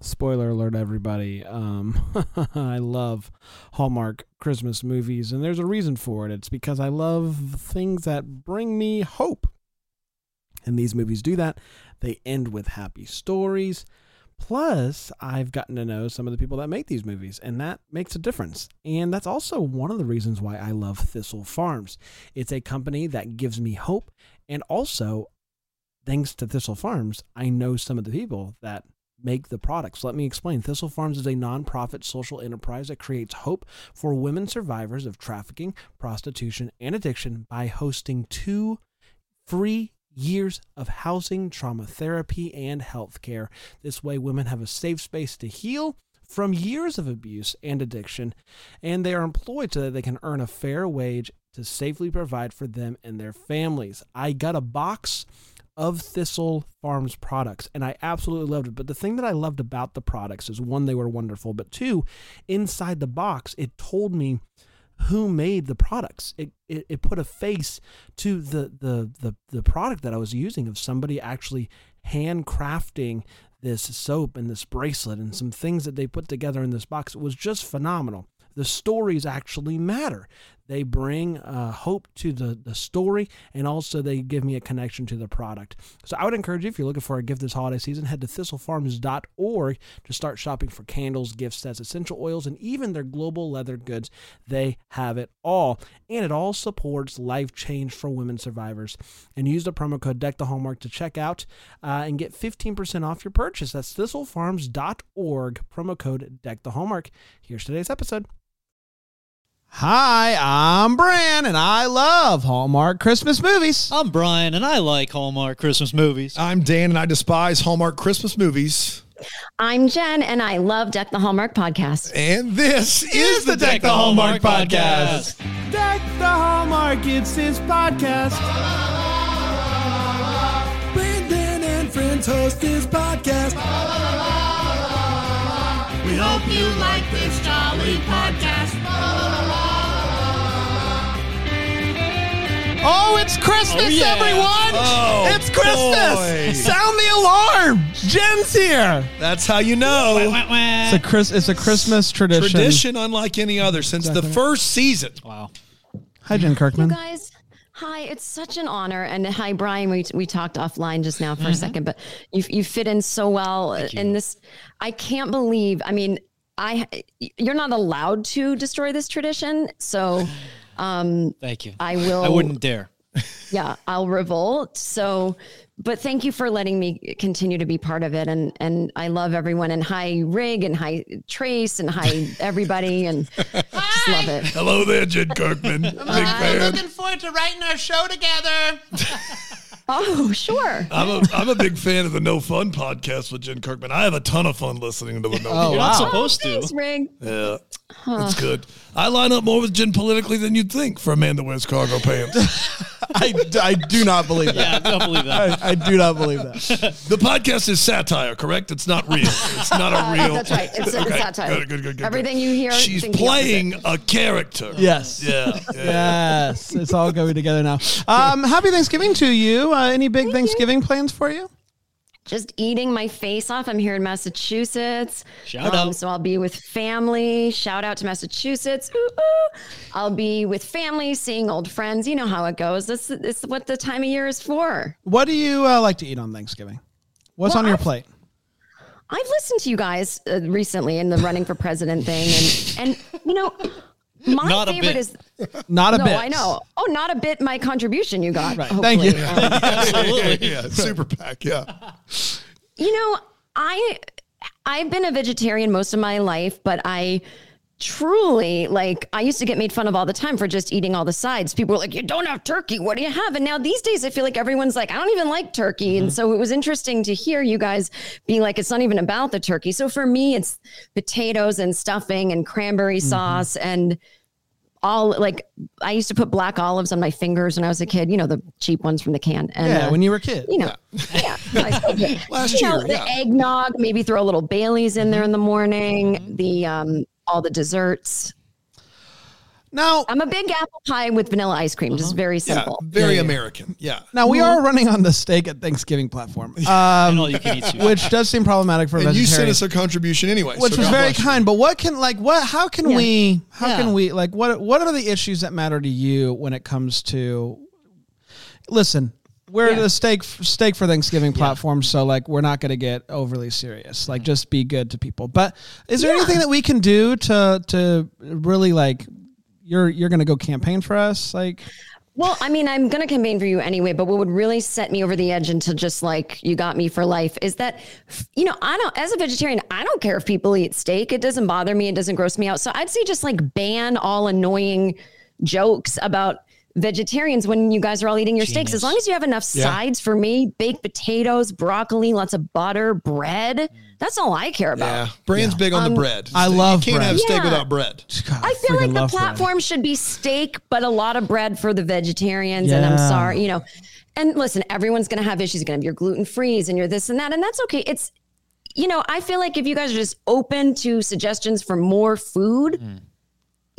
spoiler alert everybody. Um i love hallmark christmas movies and there's a reason for it. It's because i love things that bring me hope. And these movies do that. They end with happy stories. Plus i've gotten to know some of the people that make these movies and that makes a difference. And that's also one of the reasons why i love thistle farms. It's a company that gives me hope and also thanks to thistle farms i know some of the people that make the products. Let me explain. Thistle Farms is a nonprofit social enterprise that creates hope for women survivors of trafficking, prostitution, and addiction by hosting two free years of housing, trauma therapy, and health care. This way, women have a safe space to heal from years of abuse and addiction, and they are employed so that they can earn a fair wage to safely provide for them and their families. I got a box of Thistle Farms products, and I absolutely loved it. But the thing that I loved about the products is one, they were wonderful, but two, inside the box, it told me who made the products. It, it, it put a face to the, the the the product that I was using of somebody actually handcrafting this soap and this bracelet and some things that they put together in this box. It was just phenomenal the stories actually matter. They bring uh, hope to the, the story and also they give me a connection to the product. So I would encourage you, if you're looking for a gift this holiday season, head to thistlefarms.org to start shopping for candles, gift sets, essential oils, and even their global leather goods. They have it all. And it all supports life change for women survivors. And use the promo code Deck the Hallmark to check out uh, and get 15% off your purchase. That's thistlefarms.org, promo code Deck the Hallmark. Here's today's episode. Hi, I'm Bran, and I love Hallmark Christmas movies. I'm Brian, and I like Hallmark Christmas movies. I'm Dan, and I despise Hallmark Christmas movies. I'm Jen, and I love Deck the Hallmark podcast. And this is the Deck the Hallmark podcast. Deck the Hallmark, it's his podcast. Brandon and friends host this podcast. We hope you like this jolly podcast. Oh, it's Christmas, Oh, yeah. everyone! Oh, it's Christmas! boy. Sound the alarm! Jen's here! That's how you know. It's a, Chris, it's a Christmas tradition. Tradition unlike any other since the first season. Wow. Hi, Jen You Kirkman. guys, hi, it's such an honor. And hi, Brian. We, we talked offline just now for a second, but you, you fit in so well in this. I can't believe, I mean, I you're not allowed to destroy this tradition. So um, Thank you. I will. I wouldn't dare. yeah, I'll revolt. So, but thank you for letting me continue to be part of it. And and I love everyone. And hi Rig and hi Trace and hi everybody. And just love it. Hello there, Jen Kirkman. Big fan. forward to writing our show together. Oh, sure. I'm a, I'm a big fan of the No Fun podcast with Jen Kirkman. I have a ton of fun listening to the No Oh, Fun. You're wow. not supposed to. Thanks, Rig. Yeah, it's good. I line up more with Jen politically than you'd think for a man that wears cargo pants. I, I do not believe that. Yeah, I that. don't believe that. I, I do not believe that. the podcast is satire, correct? It's not real. It's not a real. That's right. It's, it's Okay, satire. Good, good, good, good, Everything good. you hear. She's playing a character. Yes. Yeah. yeah. Yes, it's all going together now. Um, happy Thanksgiving to you. Uh, any big Thanksgiving plans for you? Just eating my face off. I'm here in Massachusetts. Um, Shout out. So I'll be with family. Shout out to Massachusetts. Ooh, ooh. I'll be with family, seeing old friends. You know how it goes. This, this is what the time of year is for. What do you uh, like to eat on Thanksgiving? What's Well, on your I've- plate? I've listened to you guys uh, recently in the running for president thing, and and you know, my Not a favorite bit. is Not a no, bit. I know. Oh, not a bit. My contribution you got. Right. Thank you. hopefully. Um, Absolutely. yeah, super PAC. Yeah. you know, I I've been a vegetarian most of my life, but I truly like I used to get made fun of all the time for just eating all the sides. People were like, "You don't have turkey. What do you have?" And now these days I feel like everyone's like, "I don't even like turkey." And so it was interesting to hear you guys be like, "It's not even about the turkey." So for me, it's potatoes and stuffing and cranberry sauce and all like I used to put black olives on my fingers when I was a kid, you know, the cheap ones from the can. And Yeah, uh, when you were a kid. you know, yeah. Still. Last you know, year, the eggnog, maybe throw a little Bailey's in there in the morning. The um, all the desserts. Now, I'm a big apple pie with vanilla ice cream. Just very Yeah, simple. very Yeah, yeah. American. Yeah. now we are running on the steak at Thanksgiving platform, um, all you can eat sushi. which does seem problematic for And you sent us a contribution anyway. which so was God very bless you. kind. But what can like what? How can Yeah. we? How Yeah. can we like what? What are the issues that matter to you when it comes to? Listen, we're Yeah. the steak steak for Thanksgiving platform, so like we're not going to get overly serious. Like just be good to people. But is there Yeah. anything that we can do to to really like? You're you're going to go campaign for us, like Well, I mean, I'm going to campaign for you anyway, but what would really set me over the edge into just like you got me for life is that, you know, I don't, as a vegetarian, I don't care if people eat steak. It doesn't bother me. It doesn't gross me out. So I'd say just like ban all annoying jokes about vegetarians when you guys are all eating your steaks. As long as you have enough Yeah. sides for me, baked potatoes, broccoli, lots of butter, bread. That's all I care about. Yeah. Brand's big on the um, bread. I love You can't bread. have steak Yeah. without bread. God, I feel like the love bread. platform should be steak, but a lot of bread for the vegetarians. And I'm sorry, you know. And listen, everyone's going to have issues. You're going to have your gluten freeze and your this and that, and that's okay. It's, you know, I feel like if you guys are just open to suggestions for more food, mm.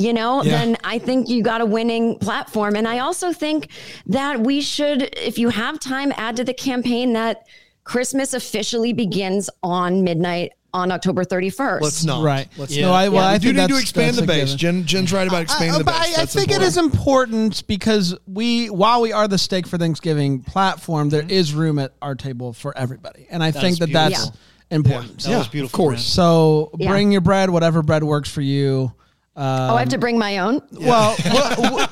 You know, Yeah. then I think you got a winning platform. And I also think that we should, if you have time, add to the campaign that Christmas officially begins on midnight on October 31st. Let's not. Right. Let's Yeah. No, I, well, not. I do need to expand the base. Jen, Jen's right about expanding I, the base. I, I That's think it is important because we, while we are the steak for Thanksgiving platform, there mm-hmm. is room at our table for everybody, and I think is that that's beautiful. important. That was beautiful. Of course. Brand. So Yeah. bring your bread, whatever bread works for you. Oh, I have to bring my own. Well, wha-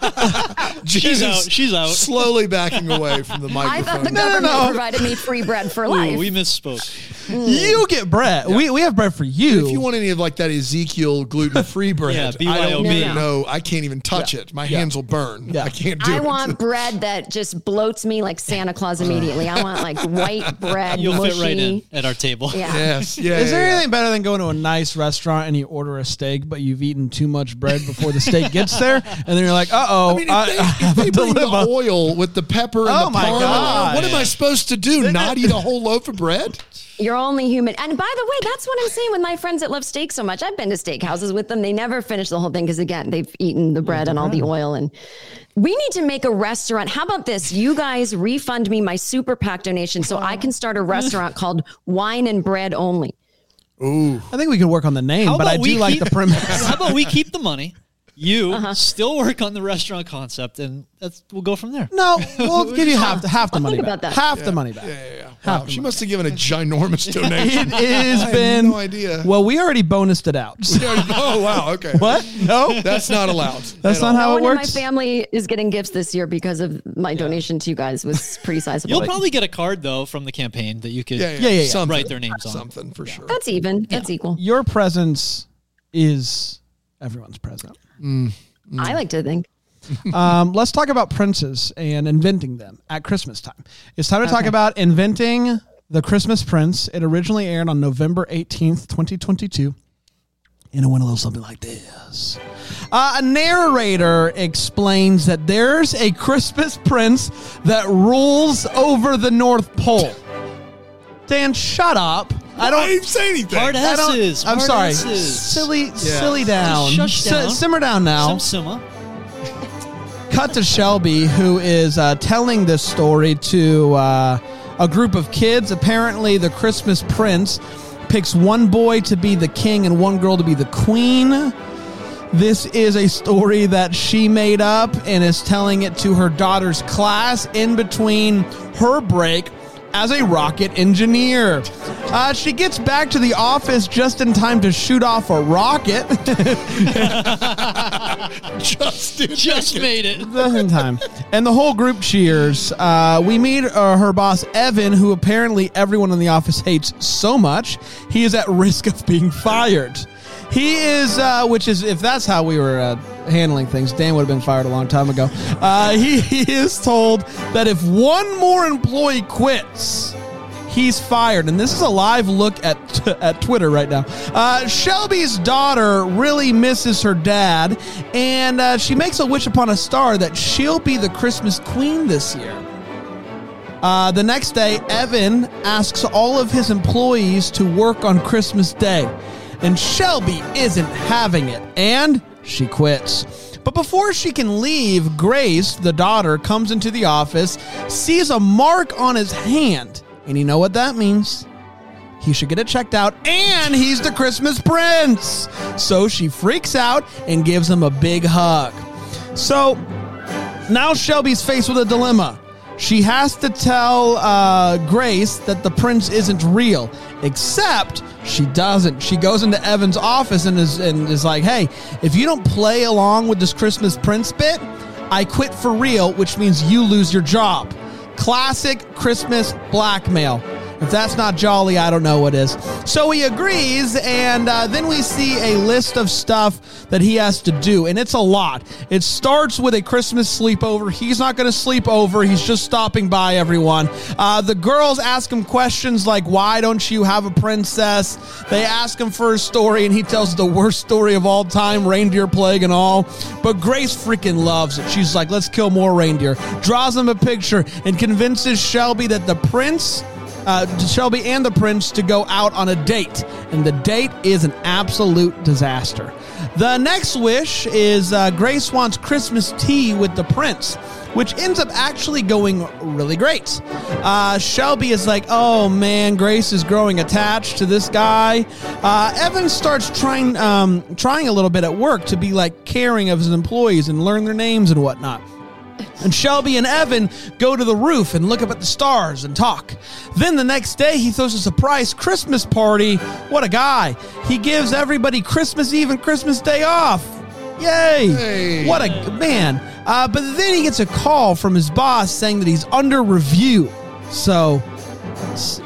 She's out. She's out. Slowly backing away from the microphone. I thought the No, no, government no. provided me free bread for Ooh, life. we misspoke. Mm. you get bread. We, we have bread for you. if you want any of like that Ezekiel gluten free bread, Yeah, I don't BYOB. even No. know. I can't even touch it. My hands will burn. Yeah. I can't do I it. I want bread that just bloats me like Santa Claus immediately. I want like white bread, You'll mushy. fit right in at our table. Yeah. Yes. Yeah. is there yeah, yeah. anything better than going to a nice restaurant and you order a steak, but you've eaten too much bread before the steak gets there, and then you're like, "Uh oh, I mean, if they, if they bring the oil with the pepper and Oh the my parma, God. what am I supposed to do? Not eat a whole loaf of bread? You're only human. And by the way, that's what I'm saying with my friends that love steak so much. I've been to steakhouses with them. They never finish the whole thing because again, they've eaten the bread and all the oil. And we need to make a restaurant. How about this? You guys refund me my super PAC donation so I can start a restaurant called Wine and Bread Only. I think we can work on the name, How but I about do we like keep- the premise. How about we keep the money? You Uh-huh. still work on the restaurant concept, and that's we'll go from there. No, we'll give you half the half the I'll money back. about that. Half the money back. Yeah, yeah, yeah. Wow, she must have given a ginormous donation. It donation. has been no idea. Well, we already bonused it out. So- oh wow. Okay. what? No, That's not allowed. that's not all. how No it one in my family is getting gifts this year because of my donation to you guys was pretty sizable. You'll probably get a card though from the campaign that you could. Yeah, yeah, Yeah, yeah, yeah. Write their names on. Something for sure. That's even. That's equal. Your presence is everyone's present. I like to think. Um, let's talk about princes and inventing them at Christmas time. It's time to talk about inventing the Christmas Prince. It originally aired on November 18th, 2022. And it went a little something like this. Uh, a narrator explains that there's a Christmas prince that rules over the North Pole. Dan, shut up. I I don't. don't even say anything. Hard I don't- S's. I'm hard sorry. S's. Silly, silly down. shush Si- down. simmer down now. Some simma. cut to Shelby, who is uh, telling this story to uh, a group of kids. Apparently, the Christmas prince picks one boy to be the king and one girl to be the queen. This is a story that she made up and is telling it to her daughter's class in between her break as a rocket engineer. Uh, she gets back to the office just in time to shoot off a rocket. Justin. Just made it. Just in time. And the whole group cheers. Uh, we meet uh, her boss, Evan, who apparently everyone in the office hates so much, he is at risk of being fired. He is, uh, which is, if that's how we were uh, handling things, Dan would have been fired a long time ago. Uh, he, he is told that if one more employee quits, he's fired. And this is a live look at at Twitter right now. Uh, Shelby's daughter really misses her dad, and uh, she makes a wish upon a star that she'll be the Christmas queen this year. Uh, the next day, Evan asks all of his employees to work on Christmas Day, and Shelby isn't having it, and she quits. But before she can leave, Grace, the daughter, comes into the office, sees a mark on his hand, and you know what that means. He should get it checked out, and he's the Christmas prince. So she freaks out and gives him a big hug. So now Shelby's faced with a dilemma. She has to tell uh, Grace that the prince isn't real, except she doesn't. She goes into Evan's office and is and is like, "Hey, if you don't play along with this Christmas prince bit, I quit for real, which means you lose your job." Classic Christmas blackmail. If that's not jolly, I don't know what is. So he agrees, and uh, then we see a list of stuff that he has to do, and it's a lot. It starts with a Christmas sleepover. He's not going to sleep over, he's just stopping by everyone. Uh, the girls ask him questions like, Why don't you have a princess? They ask him for a story, and he tells the worst story of all time reindeer plague and all. But Grace freaking loves it. She's like, Let's kill more reindeer. Draws him a picture and convinces Shelby that the prince uh, Shelby and the prince to go out on a date, and the date is an absolute disaster. The next wish is uh, Grace wants Christmas tea with the prince. Which ends up actually going really great. Uh, Shelby is like, "Oh man, Grace is growing attached to this guy." Uh, Evan starts trying, um, trying a little bit at work to be like caring of his employees and learn their names and whatnot. And Shelby and Evan go to the roof and look up at the stars and talk. Then the next day, he throws a surprise Christmas party. What a guy! He gives everybody Christmas Eve and Christmas Day off. Yay! What a man. Uh, but then he gets a call from his boss saying that he's under review. So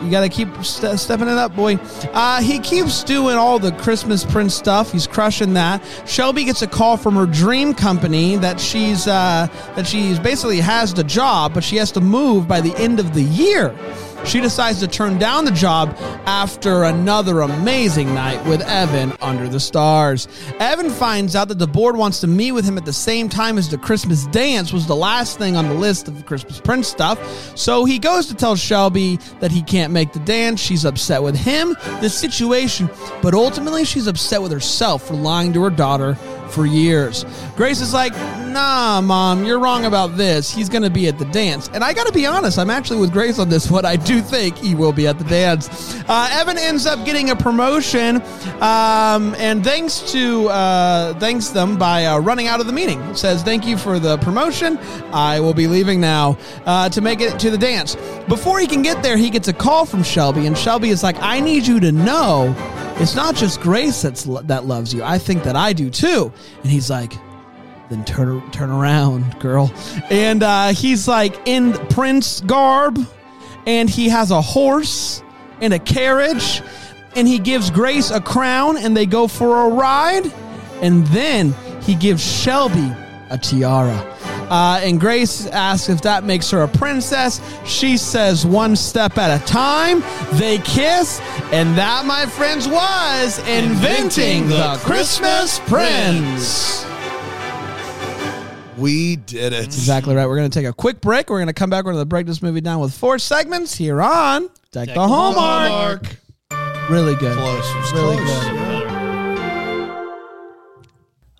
you got to keep st- stepping it up, boy. Uh, he keeps doing all the Christmas Prince stuff. He's crushing that. Shelby gets a call from her dream company that she's uh, that she's basically has the job, but she has to move by the end of the year. She decides to turn down the job after another amazing night with Evan under the stars. Evan finds out that the board wants to meet with him at the same time as the Christmas dance was the last thing on the list of Christmas Prince stuff. So he goes to tell Shelby that he can't make the dance. She's upset with him, the situation, but ultimately she's upset with herself for lying to her daughter for years. Grace is like, nah, mom, you're wrong about this. He's going to be at the dance. And I got to be honest, I'm actually with Grace on this one. I do think he will be at the dance. Uh, Evan ends up getting a promotion, um, and thanks to uh, thanks them by uh, running out of the meeting. It says, thank you for the promotion. I will be leaving now uh, to make it to the dance. Before he can get there, he gets a call from Shelby, and Shelby is like, I need you to know it's not just Grace that's that loves you. I think that I do too. And he's like, then turn turn around, girl. And uh, he's like in prince garb, and he has a horse and a carriage, and he gives Grace a crown, and they go for a ride, and then he gives Shelby a tiara. Uh, and Grace asks if that makes her a princess. She says one step at a time. They kiss, and that, my friends, was inventing the Christmas Prince. We did it. Exactly right. We're going to take a quick break. We're going to come back. We're going to break this movie down with four segments here on Deck, the, the Hallmark. Really good. Close. Really close. good.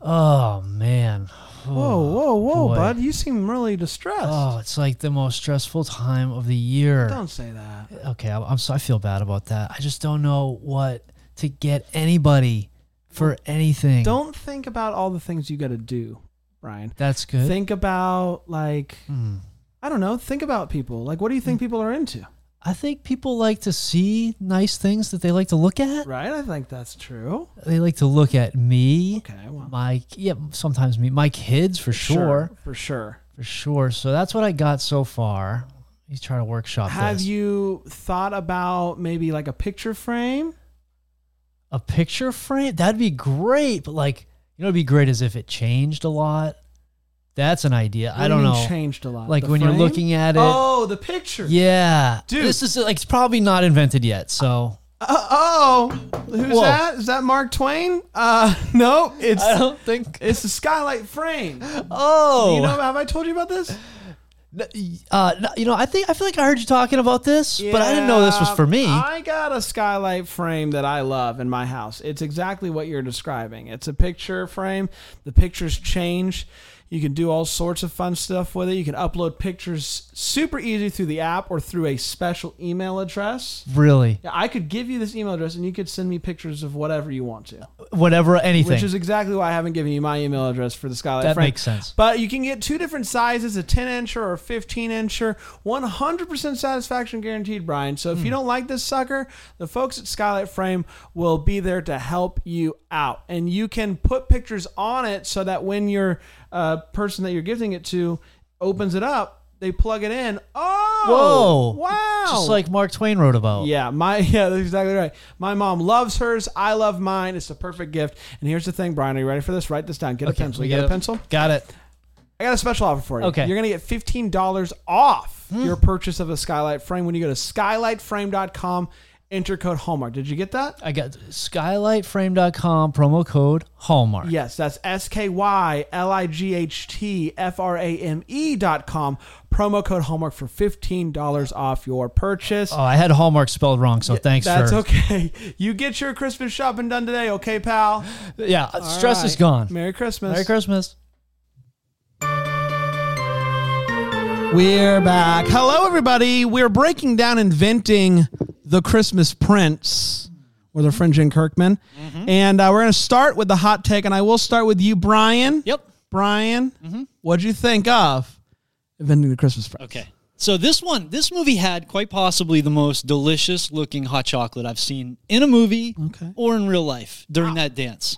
Oh man. Whoa, whoa, whoa, boy. bud. You seem really distressed. Oh, it's like the most stressful time of the year. Don't say that. Okay, I'm, I'm so I feel bad about that. I just don't know what to get anybody for anything. Don't think about all the things you got to do, Brian. That's good. Think about, like, Hmm. I don't know. Think about people. Like, what do you think people are into? I think people like to see nice things that they like to look at. Right? I think that's true. They like to look at me, Okay. My yeah, sometimes me, my kids for sure, For sure. for sure. So that's what I got so far. He's trying to workshop this. Have this. you thought about maybe like a picture frame? a picture frame? That'd be great, but like you know, it'd be great as if it changed a lot. That's an idea. What I don't know. Changed a lot. Like The when you're looking at it. Oh, the picture. Yeah, Dude. This is like it's probably not invented yet. So Uh, oh, who's Whoa. that? Is that Mark Twain? Uh, no, it's I don't think. it's the skylight frame. Oh, You know, have I told you about this? Uh, you know, I think I feel like I heard you talking about this, but I didn't know this was for me. I got a skylight frame that I love in my house. It's exactly what you're describing. It's a picture frame. The pictures change. You can do all sorts of fun stuff with it. You can upload pictures super easy through the app or through a special email address. really, Yeah, I could give you this email address and you could send me pictures of whatever you want to. whatever, anything. Which is exactly why I haven't given you my email address for the skylight Frame. That frame. makes sense. But you can get two different sizes, a 10 incher or a 15 incher. 100% satisfaction guaranteed, Brian. So if Hmm. you don't like this sucker, the folks at Skylight Frame will be there to help you out. And you can put pictures on it so that when your uh, person that you're gifting it to opens it up, they plug it in. Oh, Whoa! Wow! Just like Mark Twain wrote about. Yeah, my yeah, that's exactly right. My mom loves hers. I love mine. It's a perfect gift. And here's the thing, Brian. Are you ready for this? Write this down. Get a pencil. You get get a pencil? Got it. I got a special offer for you. Okay. Hmm. You're gonna get fifteen dollars off your purchase of a skylight frame when you go to skylightframe.com. Enter code Hallmark. Did you get that? I got skylightframe.com promo code Hallmark. Yes, that's S K Y L I G H T F R A M E dot com. Promo code Hallmark for fifteen dollars off your purchase. Oh, I had Hallmark spelled wrong, so thanks That's for. okay. You get your Christmas shopping done today, okay, pal? Yeah, stress All is gone. Merry Christmas. Merry Christmas. We're back. Hello, everybody. We're breaking down inventing the Christmas Prince with our friend Jen Kirkman. And uh, we're going to start with the hot take, and I will start with you, Brian. Yep. Brian, what'd you think of inventing the Christmas Prince? Okay. So this one, this movie had quite possibly the most delicious looking hot chocolate I've seen in a movie Okay. or in real life during that dance.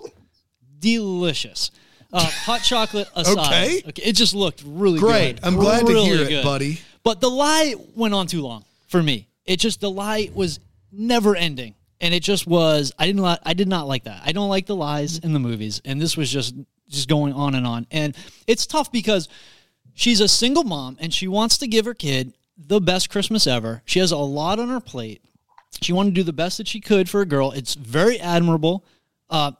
Delicious. Uh, hot chocolate aside, Okay. it just looked really Great. good. I'm glad to hear it, good. buddy. But the lie went on too long for me. It just the lie was never ending, and it just was. I didn't. Li- I did not like that. I don't like the lies in the movies, and this was just just going on and on. And it's tough because she's a single mom and she wants to give her kid the best Christmas ever. She has a lot on her plate. She wanted to do the best that she could for a girl. It's very admirable. Uh,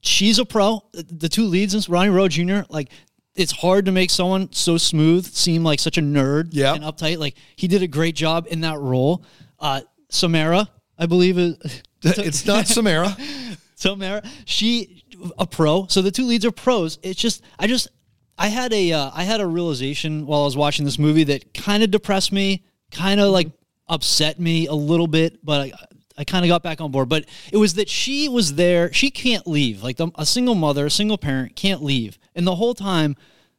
she's a pro. The two leads, Ronnie Rowe Jr. Like, it's hard to make someone so smooth seem like such a nerd Yep. and uptight. Like, he did a great job in that role. Uh, Samara, I believe, is It's not Samara. Samara, she a pro. So the two leads are pros. It's just I just I had a uh, I had a realization while I was watching this movie that kind of depressed me, kind of like upset me a little bit, but I I kind of got back on board. But it was that she was there. She can't leave. Like the, a single mother, a single parent can't leave, and the whole time.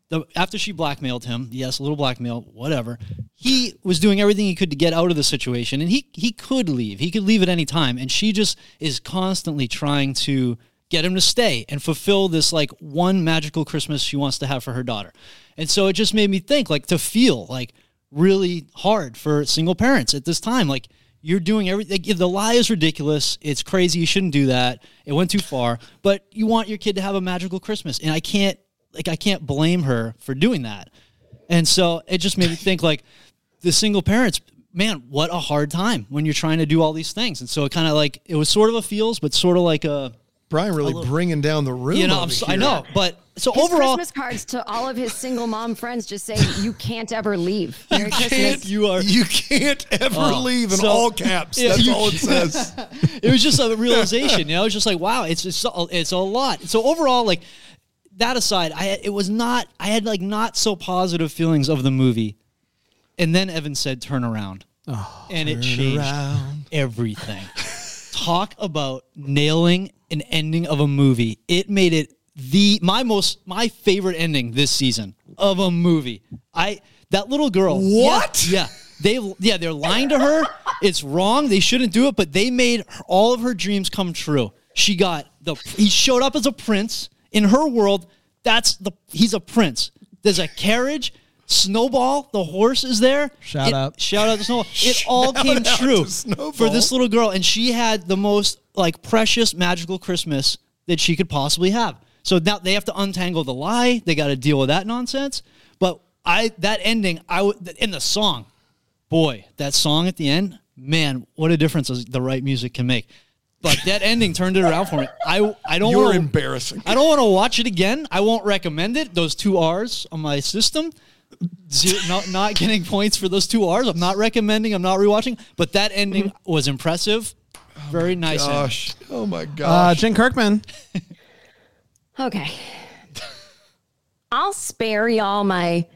The, after she blackmailed him, yes, a little blackmail, whatever. He was doing everything he could to get out of the situation, and he he could leave. He could leave at any time, and she just is constantly trying to get him to stay and fulfill this like one magical Christmas she wants to have for her daughter. And so it just made me think, like, to feel like really hard for single parents at this time, like. You're doing everything. Like, the lie is ridiculous. It's crazy. You shouldn't do that. It went too far. But you want your kid to have a magical Christmas, and I can't like I can't blame her for doing that. And so it just made me think like the single parents, man, what a hard time when you're trying to do all these things. And so it kind of like it was sort of a feels, but sort of like a Brian really bringing down the room. you know, I'm over so, I know, but so His overall, Christmas cards to all of his single mom friends just say, "You can't ever leave." Merry Can't, Christmas. you are. You can't ever Oh, leave in so- all caps. Yeah, That's you all it says. it was just a realization, you know. It's just like wow, it's it's a, it's a lot. So overall, like that aside, I it was not. I had like not so positive feelings of the movie, and then Evan said, "Turn around," oh, and it changed everything. Talk about nailing an ending of a movie. It made it the my most my favorite ending this season of a movie. I that little girl. yeah, What? Yeah. They yeah, they're lying to her. It's wrong. They shouldn't do it, but they made her, all of her dreams come true. She got the he showed up as a prince in her world. That's the he's a prince. There's a carriage. Snowball, the horse is there. Shout It- out. Shout out to Snowball. It all came true for this little girl, and she had the most like precious magical Christmas that she could possibly have. So now they have to untangle the lie. They got to deal with that nonsense. But I that ending, I w- in the song, boy, that song at the end, man, what a difference the right music can make. But that ending turned it around for me. I I don't You're want embarrassing. I don't want to watch it again. I won't recommend it. Those two R's on my system. zero, not not getting points for those two R's. I'm not recommending. I'm not rewatching. But that ending was impressive. Very nice. ending. Gosh. Oh my Uh, gosh. Jen Kirkman. Okay. I'll spare y'all my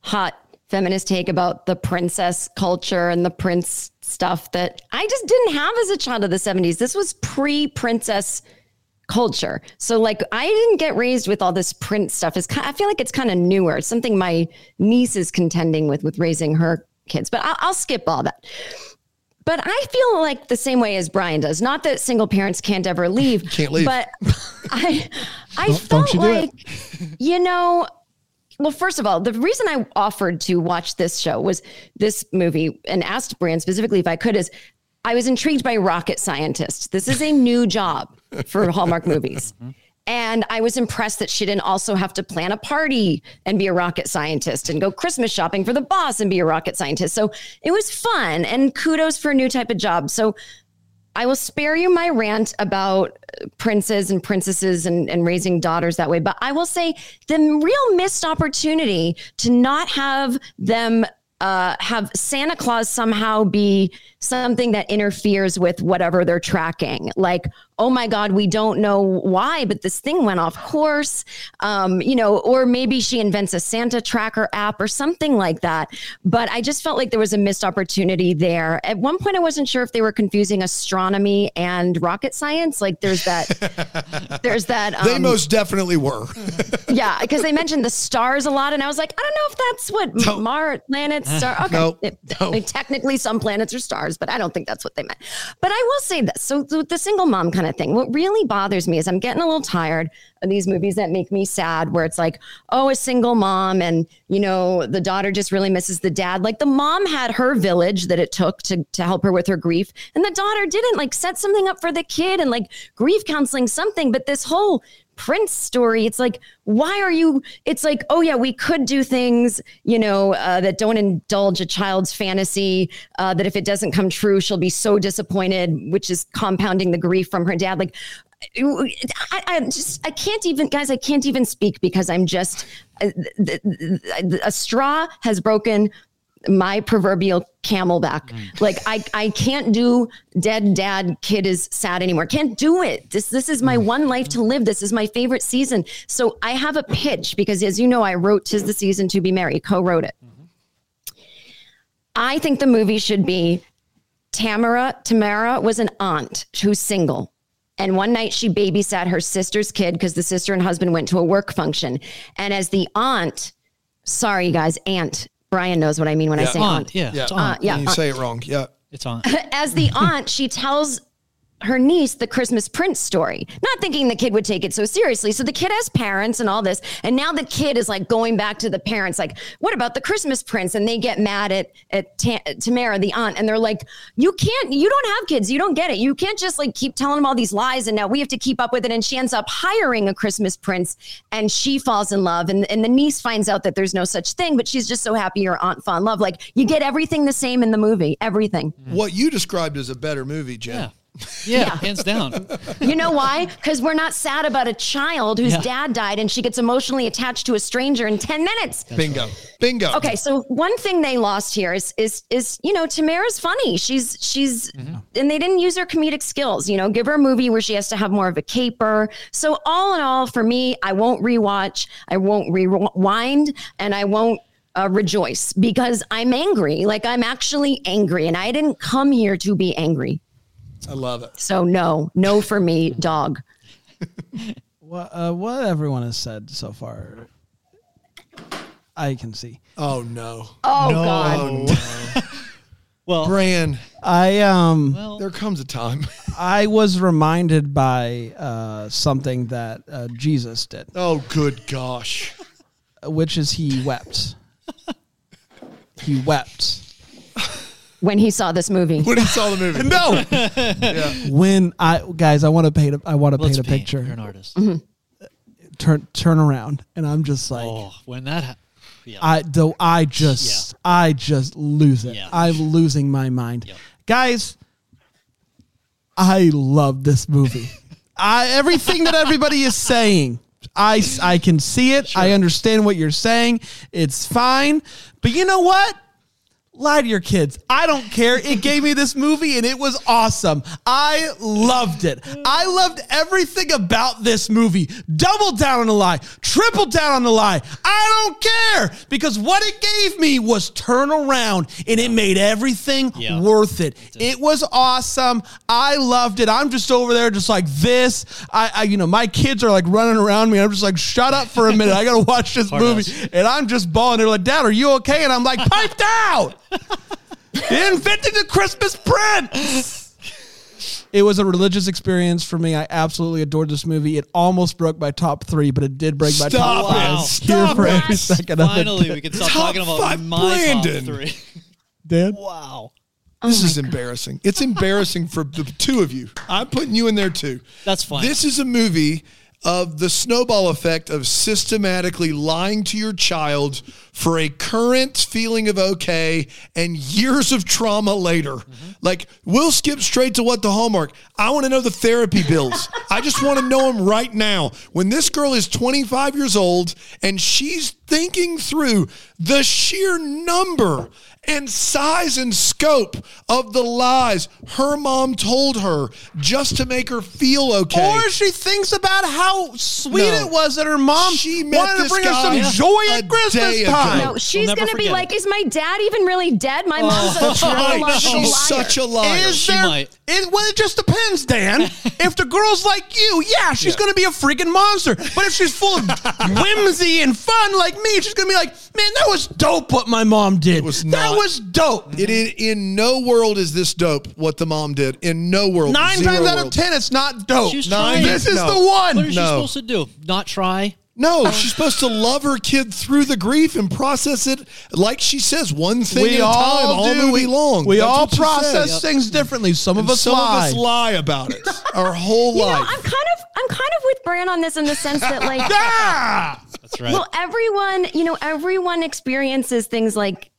hot feminist take about the princess culture and the prince stuff that I just didn't have as a child of the 70s. This was pre princess culture. So like I didn't get raised with all this prince stuff. It's kind I feel like it's kind of newer. It's something my niece is contending with with raising her kids. But I'll, I'll skip all that. But I feel like the same way as Brian does. Not that single parents can't ever leave. Can't leave. But I I don't felt you do it. like you know well, first of all, the reason I offered to watch this show was this movie and asked Brian specifically if I could is I was intrigued by rocket scientists. This is a new job for Hallmark movies. And I was impressed that she didn't also have to plan a party and be a rocket scientist and go Christmas shopping for the boss and be a rocket scientist. So it was fun and kudos for a new type of job. So I will spare you my rant about princes and princesses and, and raising daughters that way. But I will say the real missed opportunity to not have them uh, have Santa Claus somehow be something that interferes with whatever they're tracking. Like, oh my God, we don't know why, but this thing went off course. Um, you know, or maybe she invents a Santa tracker app or something like that. But I just felt like there was a missed opportunity there. At one point, I wasn't sure if they were confusing astronomy and rocket science. Like, there's that, there's that. Um, they most definitely were. yeah, because they mentioned the stars a lot, and I was like, I don't know if that's what No. Mars, planets, star. Okay, No, It- no. Technically, some planets are stars, but I don't think that's what they meant. But I will say this: so the single mom kind of thing. What really bothers me is I'm getting a little tired of these movies that make me sad, where it's like, oh, a single mom, and you know, the daughter just really misses the dad. Like the mom had her village that it took to to help her with her grief, and the daughter didn't. Like set something up for the kid and like grief counseling, something. But this whole Prince story, it's like, why are you? It's like, oh yeah, we could do things, you know, uh, that don't indulge a child's fantasy. Uh, that if it doesn't come true, she'll be so disappointed, which is compounding the grief from her dad. Like, I, I just, I can't even, guys, I can't even speak because I'm just, uh, th- th- th- a straw has broken my proverbial camelback. Mm. Like I, I can't do dead dad kid is sad anymore. Can't do it. This this is my mm. one life to live. This is my favorite season. So I have a pitch because as you know, I wrote Tis the Season to Be Merry, co-wrote it. Mm-hmm. I think the movie should be Tamara. Tamara was an aunt who's single. And one night she babysat her sister's kid because the sister and husband went to a work function. And as the aunt, sorry guys, aunt, Brian knows what I mean when I say aunt. Aunt, yeah, Yeah. it's Uh, on. yeah, you uh, say it wrong. Yeah. It's on. as the aunt, she tells her niece the Christmas Prince story, not thinking the kid would take it so seriously. So the kid has parents and all this. And now the kid is like going back to the parents, like, what about the Christmas Prince? And they get mad at, at Ta- Tamara, the aunt, and they're like, you can't, you don't have kids. You don't get it. You can't just like keep telling them all these lies. And now we have to keep up with it. And she ends up hiring a Christmas Prince and she falls in love. And, and the niece finds out that there's no such thing, but she's just so happy her aunt fell in love. Like you get everything the same in the movie, everything. What you described as a better movie, Jen. Yeah. Yeah, hands down. You know why? Because we're not sad about a child whose Yeah. dad died and she gets emotionally attached to a stranger in 10 minutes. Bingo. Bingo. Okay, so one thing they lost here is is is you know Tamara's funny. She's she's and they didn't use her comedic skills. You know, give her a movie where she has to have more of a caper. So all in all, for me, I won't rewatch. I won't rewind, and I won't. Uh, rejoice because I'm angry. Like I'm actually angry, and I didn't come here to be angry. I love it. So no, no for me, dog. What uh, what everyone has said so far, I can see. Oh no. Oh God. Well, Bran, I um well, there comes a time. I was reminded by uh, something that uh, Jesus did, Oh good gosh. which is he wept. he wept when he saw this movie. When he saw the movie. no. when I guys. I want to paint. A, I want to paint a paint. picture. You're an artist. Mm-hmm. Uh, turn turn around, and I'm just like. Oh, when that ha- yeah. I though I just I just lose it. Yeah. I'm losing my mind. Yep. Guys, I love this movie. I everything that everybody is saying, I, I can see it. I understand what you're saying. It's fine. But you know what? Lie to your kids. I don't care. It gave me this movie and it was awesome. I loved it. I loved everything about this movie. Double down on the lie, triple down on the lie. I don't care because what it gave me was turn around and it made everything Yeah. worth it. It was awesome. I loved it. I'm just over there just like this. I, I you know, my kids are like running around me. I'm just like, shut up for a minute. I gotta watch this movie. And I'm just bawling. They're like, Dad, are you okay? And I'm like, piped down. Inventing the Christmas Prince. It was a religious experience for me. I absolutely adored this movie. It almost broke my top three, but it did break my Stop top it. five. Wow. Here Stop for it. every second of Finally, it. we can stop Top talking about five, my Brandon. top three. Dad? Wow. This oh is embarrassing. It's embarrassing for the two of you. I'm putting you in there too. That's fine. This is a movie of the snowball effect of systematically lying to your child for a current feeling of okay and years of trauma later. Mm-hmm. Like, we'll skip straight to what the hallmark. I want to know the therapy bills. I just want to know them right now. When this girl is 25 years old and she's thinking through the sheer number and size and scope of the lies her mom told her just to make her feel okay. Or she thinks about how sweet No. it was that her mom She met wanted to bring her some joy at Christmas time. No, she's never gonna be forget like, "Is my dad even really dead? My mom's oh, a Right. pathological She's such a liar. Is She there, might. It, well, it just depends, Dan. if the girl's like you, yeah, she's Yeah. going to be a freaking monster. But if she's full of whimsy and fun like me, she's going to be like, man, that was dope what my mom did. was that not. was dope. Mm-hmm. It in, in no world is this dope what the mom did. In no world. Nine Zero times out of world. ten, it's not dope. She was Nine- trying. this is No. the one. What is she No. supposed to do? Not try? No, oh. she's supposed to love her kid through the grief and process it like she says, one thing at a time, all do. movie we, long. We That's all what she process says. things differently. Some of us some lie. of us lie about it our whole You know, life. I'm kind of, I'm kind of with Bran on this in the sense that, like! That's right. well, everyone, you know, everyone experiences things like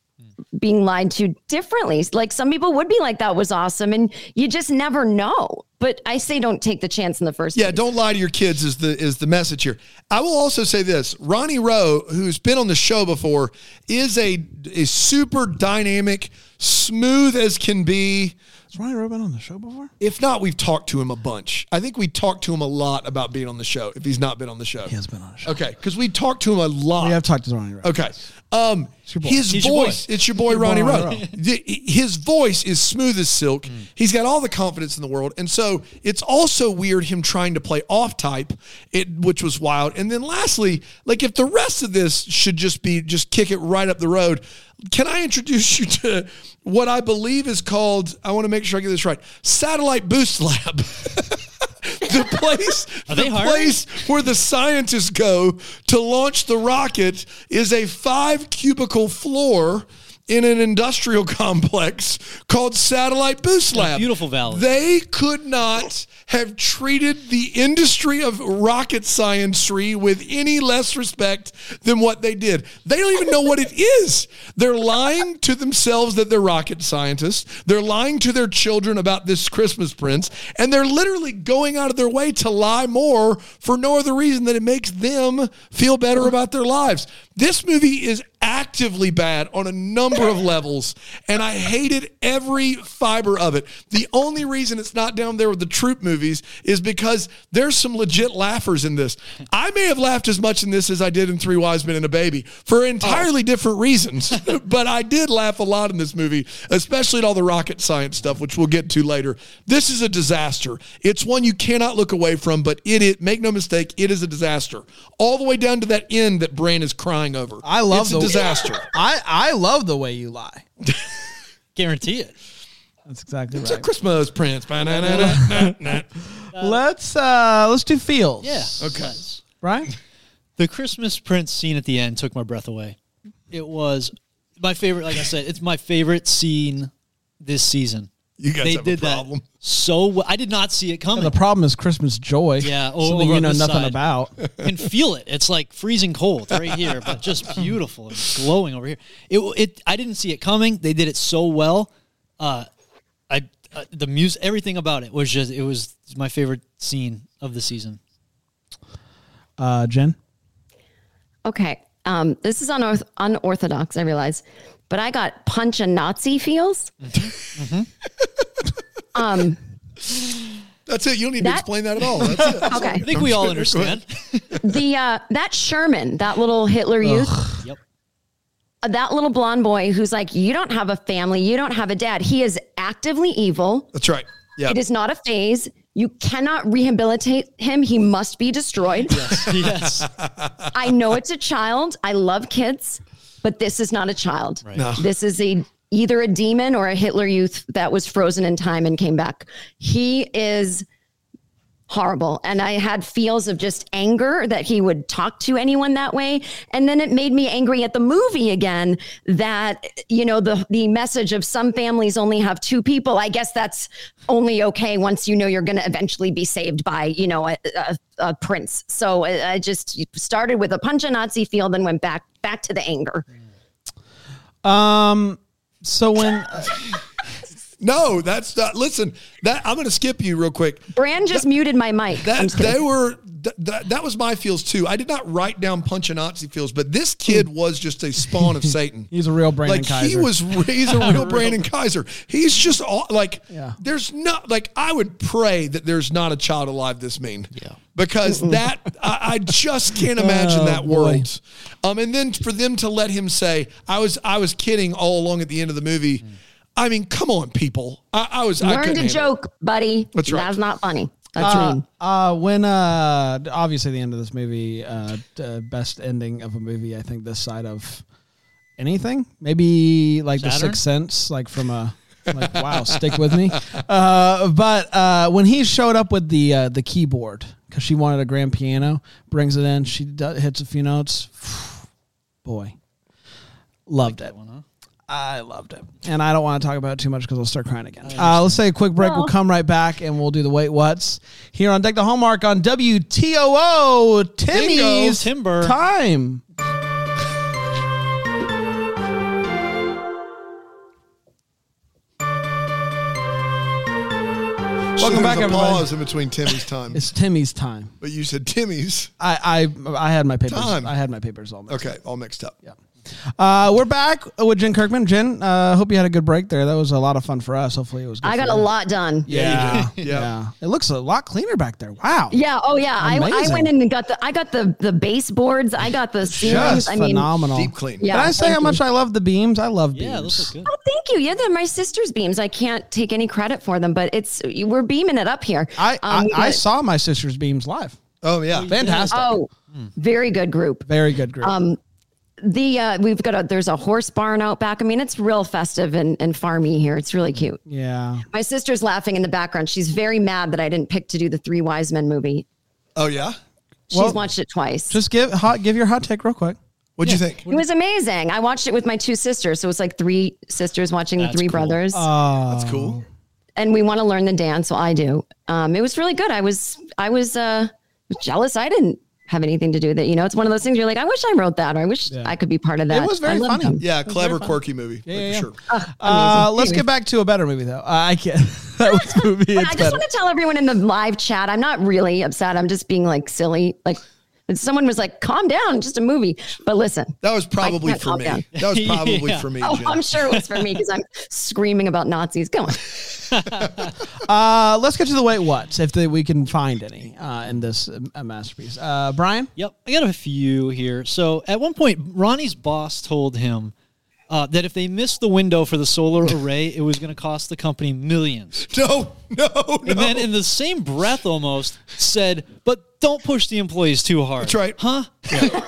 being lied to differently. Like some people would be like, "That was awesome," and you just never know. But I say, don't take the chance in the first. Yeah, place. don't lie to your kids is the is the message here. I will also say this: Ronnie Rowe, who's been on the show before, is a a super dynamic, smooth as can be. Has Ronnie Rowe been on the show before? If not, we've talked to him a bunch. I think we talked to him a lot about being on the show. If he's not been on the show, He has been on the show. Okay, because we talked to him a lot. We have talked to Ronnie Rowe. Okay. Um, your boy. his He's your boy. voice, it's your boy boy, Ronnie Ronnie Rowe. Rowe. The- His voice is smooth as silk. He's got all the confidence in the world. And so it's also weird him trying to play off type, it, which was wild. And then lastly, like if the rest of this should just be, just kick it right up the road, can I introduce you to what I believe is called, I want to make sure I get this right, Satellite Boost Lab. the place the hiring? place where the scientists go to launch the rocket is a five cubicle floor in an industrial complex called Satellite Boost Lab. beautiful valley. They could not have treated the industry of rocket sciencery with any less respect than what they did. They don't even know what it is. They're lying to themselves that they're rocket scientists. They're lying to their children about this Christmas prince, and they're literally going out of their way to lie more for no other reason than it makes them feel better about their lives. This movie is actively bad on a number of levels, and I hated every fiber of it. The only reason it's not down there with the troop movies is because there's some legit laughers in this. I may have laughed as much in this as I did in Three Wise Men and a Baby for entirely different reasons, but I did laugh a lot in this movie, especially at all the rocket science stuff, which we'll get to later. This is a disaster. It's one you cannot look away from, but it, it make no mistake, it is a disaster. All the way down to that end that Bran is crying over. I love the disaster. I, I love the way you lie. Guarantee it. That's exactly right. It's a right. Christmas Prince. Ba-na-na-na-na-na. let's uh let's do feels. Yeah. Okay. Right? The Christmas Prince scene at the end took my breath away. It was my favorite. Like I said, it's my favorite scene this season. You guys they have did a problem. that so well. I did not see it coming. The problem is Christmas joy. Yeah, something you know nothing side. about. can feel it. It's like freezing cold right here, but just beautiful and glowing over here. It it I didn't see it coming. They did it so well. Uh, I uh, the music, everything about it was just it was my favorite scene of the season. Uh, Jen. Okay. Um, this is unorth- unorthodox, I realize, but I got punch a Nazi feels. um, That's it. You don't need to explain that at all. That's it. okay. I think we all understand. The uh, that Sherman, that little Hitler youth, Yep. uh, that little blonde boy who's like, you don't have a family, you don't have a dad. He is actively evil. That's right. Yeah. It is not a phase. You cannot rehabilitate him. He must be destroyed. yes. I know it's a child. I love kids, but this is not a child. No. This is a either a demon or a Hitler youth that was frozen in time and came back. He is horrible. And I had feels of just anger that he would talk to anyone that way. And then it made me angry at the movie again that, you know, the the message of some families only have two people. I guess that's only okay once you know you're going to eventually be saved by, you know, a, a, a prince. So I I just started with a punch a Nazi feel, then went back back to the anger. Um. So when no, that's not. Listen, that I'm going to skip you real quick. Brand just muted my mic. That they were th- that that was my feels too. I did not write down punch a Nazi feels, but this kid was just a spawn of Satan. he's a real Brandon like Kaiser. he was he's a real Brandon Kaiser. He's just all, like Yeah. there's not like I would pray that there's not a child alive this mean. Yeah. Because that I, I just can't imagine Oh, that boy. world. Um and then for them to let him say I was I was kidding all along at the end of the movie. I mean, come on, people. I, I was I Learn couldn't to handle it. joke, buddy. That's right. That's not funny. That's uh, mean. uh, when uh, obviously the end of this movie, uh, d- best ending of a movie. I think this side of anything, maybe like the Sixth Sense, like from a. like wow, stick with me. Uh, but uh, when he showed up with the uh, the keyboard because she wanted a grand piano, brings it in, she do- hits a few notes. Boy, loved it. I loved it, and I don't want to talk about it too much because I'll start crying again. Uh, let's take a quick break. We'll come right back and we'll do the wait what's here on Deck the Hallmark on WTOO Timmy's Timber. time. Welcome back, a everybody. Pause in between Timmy's time, It's Timmy's time. but you said Timmy's. I I, I had my papers. Time. I had my papers all mixed. Up. Okay, all mixed up. Yeah. Uh, we're back with Jen Kirkman. Jen, uh, hope you had a good break there. That was a lot of fun for us. Hopefully, it was. Good I got for a you. lot done. Yeah, Yeah. yeah. It looks a lot cleaner back there. Wow. Yeah. Oh, yeah. I, I went in and got the I got the the baseboards. I got the ceilings. Just I mean, phenomenal. Deep clean. Yeah. Can I say thank how you. much I love the beams? I love beams. Yeah, those look good. Oh, thank you. Yeah, they're my sister's beams. I can't take any credit for them, but it's we're beaming it up here. I, Um, I, I saw my sister's beams live. Oh yeah. Fantastic. Oh, very good group. Very good group. Um, the uh, we've got a there's a horse barn out back. I mean, it's real festive and, and farmy here. It's really cute. yeah. My sister's laughing in the background. She's very mad that I didn't pick to do the Three Wise Men movie. Oh yeah. She's Well, watched it twice. Just give hot give your hot take real quick. What'd you think? it was amazing. I watched it with my two sisters, so it's like three sisters watching the three cool. brothers, Uh, That's cool. and we want to learn the dance. Well, I do. Um, it was really good. I was I was uh, jealous. I didn't have anything to do with it. You know, it's one of those things. You're like, I wish I wrote that, or I wish I could be part of that. It was very I funny. them. Yeah, clever, quirky movie. Yeah, like, yeah, for yeah. sure. Uh, let's Anyway. get back to a better movie though. Uh, I can't. that was movie. But I just better. want to tell everyone in the live chat, I'm not really upset. I'm just being like silly. Like someone was like, calm down, just a movie. But listen, That was probably for me. down. That was probably Yeah. for me. oh, Jen. I'm sure it was for me because I'm screaming about Nazis. Go on. Uh, let's get to the wait what's if the, we can find any uh, in this uh, masterpiece. Uh, Brian. Yep, I got a few here. So at one point, Ronnie's boss told him uh, that if they missed the window for the solar array, it was going to cost the company millions. No, no, no. And then in the same breath, almost said, "But don't push the employees too hard." That's right. huh?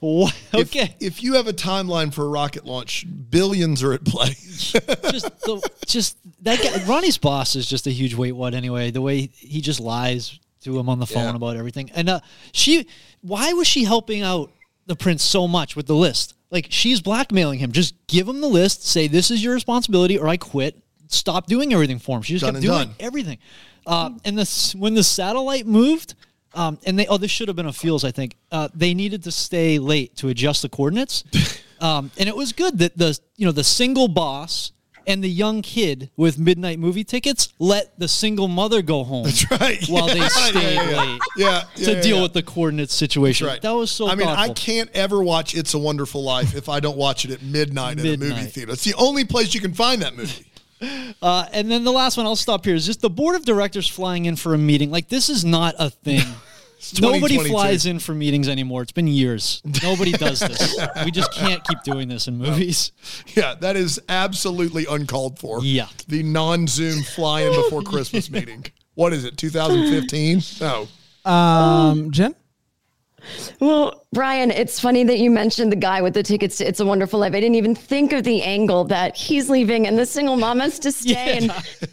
What? If- Okay, If, you have a timeline for a rocket launch, billions are at play. just the, just that guy. Ronnie's boss is just a huge wait what anyway. The way he just lies to him on the phone Yeah. about everything, and uh, she, why was she helping out the prince so much with the list? Like she's blackmailing him. Just give him the list. Say this is your responsibility, or I quit. Stop doing everything for him. She just Done kept doing done. everything. Uh, and this when the satellite moved. Um, and they oh this should have been a feels I think uh, they needed to stay late to adjust the coordinates, um, and it was good that the you know the single boss and the young kid with midnight movie tickets let the single mother go home That's right. while they stayed yeah, yeah. late Yeah, to deal with the coordinates situation. Right. That was so I mean, I can't ever watch It's a Wonderful Life if I don't watch it at midnight, in a movie theater. It's the only place you can find that movie. Uh, and then the last one, I'll stop here, is just the board of directors flying in for a meeting. Like, this is not a thing. Nobody flies in for meetings anymore. It's been years. Nobody does this. we just can't keep doing this in movies. Yeah, that is absolutely uncalled for. Yeah. The non-Zoom fly-in before Christmas meeting. What is it? 2015? No. Um, Jen? Well, Brian, it's funny that you mentioned the guy with the tickets to It's a Wonderful Life. I didn't even think of the angle that he's leaving and the single mom has to stay. And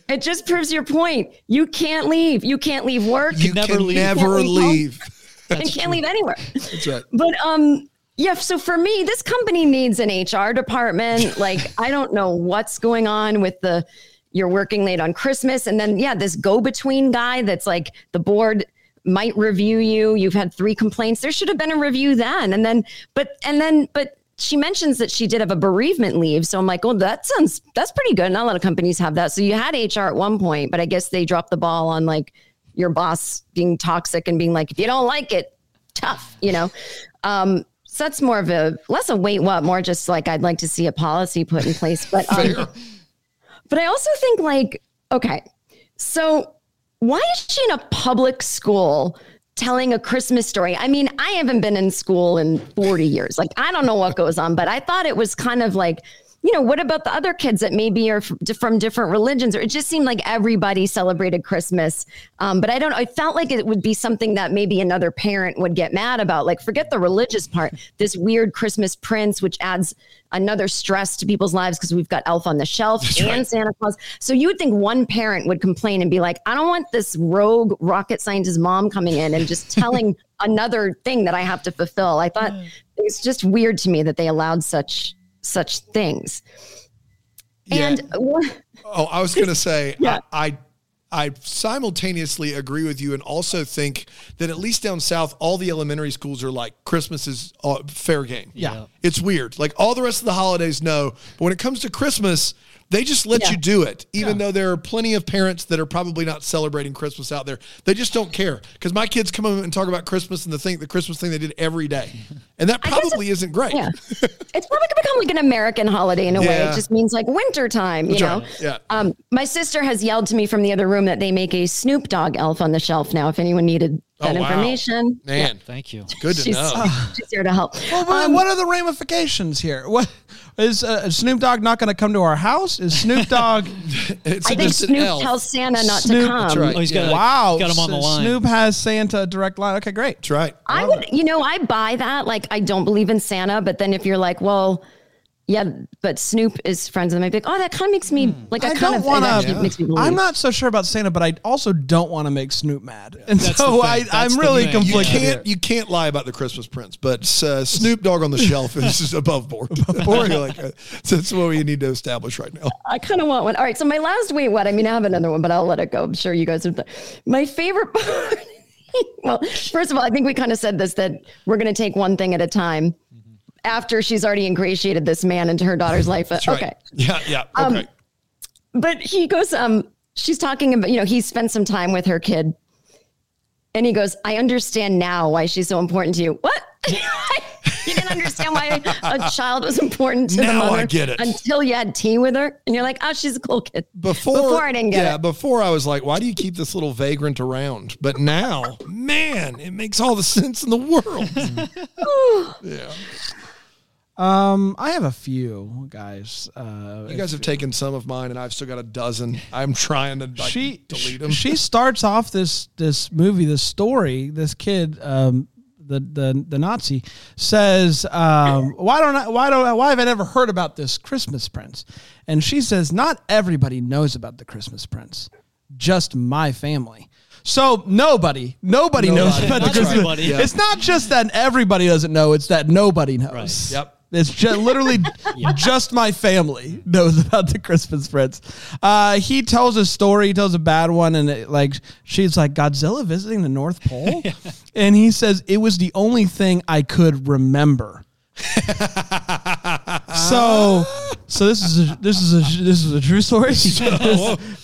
it just proves your point. You can't leave. You can't leave work. You never can leave. never Can't leave home. leave. and can't leave anywhere. That's right. But um yeah, so for me, this company needs an HR department. Like I don't know what's going on with the you're working late on Christmas and then yeah, this go-between guy that's like the board might review you. You've had three complaints. There should have been a review then. And then but and then but she mentions that she did have a bereavement leave. So I'm like, oh, that sounds that's pretty good. Not a lot of companies have that. So you had HR at one point, but I guess they dropped the ball on like your boss being toxic and being like, if you don't like it, tough, you know? Um, so that's more of a less a wait what, more just like I'd like to see a policy put in place. But um, but I also think like, okay, so why is she in a public school telling a Christmas story? I mean, I haven't been in school in 40 years. Like, I don't know what goes on, but I thought it was kind of like, you know, what about the other kids that maybe are f- from different religions? Or it just seemed like everybody celebrated Christmas. Um, but I don't. I felt like it would be something that maybe another parent would get mad about. Like, forget the religious part, this weird Christmas prince, which adds another stress to people's lives because we've got Elf on the Shelf and Santa Claus. So you would think one parent would complain and be like, I don't want this rogue rocket scientist mom coming in and just telling another thing that I have to fulfill. I thought it's just weird to me that they allowed such such things. Yeah. And Oh, I was going to say, Yeah. I, I, I simultaneously agree with you and also think that at least down south, all the elementary schools are like Christmas is uh, fair game. Yeah. It's weird. Like all the rest of the holidays, no. But when it comes to Christmas, they just let Yeah. you do it, even though there are plenty of parents that are probably not celebrating Christmas out there. They just don't care. Because my kids come home and talk about Christmas and the thing, the Christmas thing they did every day. And that probably isn't great. yeah, it's probably become like an American holiday in a way. It just means like winter time, you That's know. right. Yeah. Um, my sister has yelled to me from the other room that they make a Snoop Dogg elf on the shelf now. If anyone needed that Oh, wow. information, Man, Thank you. It's good to she's, know. she's here to help. Well, Um, what are the ramifications here? What is uh, Snoop Dogg not going to come to our house? Is Snoop Dogg? It's I think just Snoop elf. tells Santa not Snoop- to come. That's right. Oh, he's got, Yeah. wow, got him on the line. Snoop has Santa a direct line. Okay, great. That's right. I would, you know, I buy that. Like, I don't believe in Santa, but then if you're like, well, yeah, but Snoop is friends with them, I'd be like, oh, that kind of makes me like, I, I kind don't of, want it actually to. makes me believe. I'm not so sure about Santa, but I also don't want to make Snoop mad, and That's so the thing. I, That's I'm the really thing. You conflicted. here. can't you can't lie about the Christmas Prince, but uh, Snoop Dogg on the shelf is just above board. above board. like, uh, that's what we need to establish right now. I kind of want one. All right. So my last wait, what? I mean, I have another one, but I'll let it go. I'm sure you guys have. My favorite part. well, first of all, I think we kind of said this that we're going to take one thing at a time. After she's already ingratiated this man into her daughter's life. That's okay. right. Yeah, yeah. Um, but he goes um she's talking about you know he spent some time with her kid and he goes i understand now why she's so important to you what you didn't understand why a child was important to the Now I mother get it. until you had tea with her and you're like oh she's a cool kid before, before i didn't get yeah, it before I was like, why do you keep this little vagrant around? But now, man, it makes all the sense in the world. yeah. Um, I have a few guys. Uh, You guys have taken some of mine, and I've still got a dozen. I'm trying to like, she delete them. She starts off this this movie, this story. This kid, um, the the the Nazi says, um, "Why don't I? Why don't I? Why have I never heard about this Christmas Prince?" And she says, "Not everybody knows about the Christmas Prince, just my family." So nobody, nobody, knows about the Christmas. Yeah. It's not just that everybody doesn't know; it's that nobody knows. Right. Yep. It's just literally just my family knows about the Christmas Prince. Uh, he tells a story, he tells a bad one, and it, like she's like Godzilla visiting the North Pole, and he says it was the only thing I could remember. so So this is a, this is a this is a true story. this,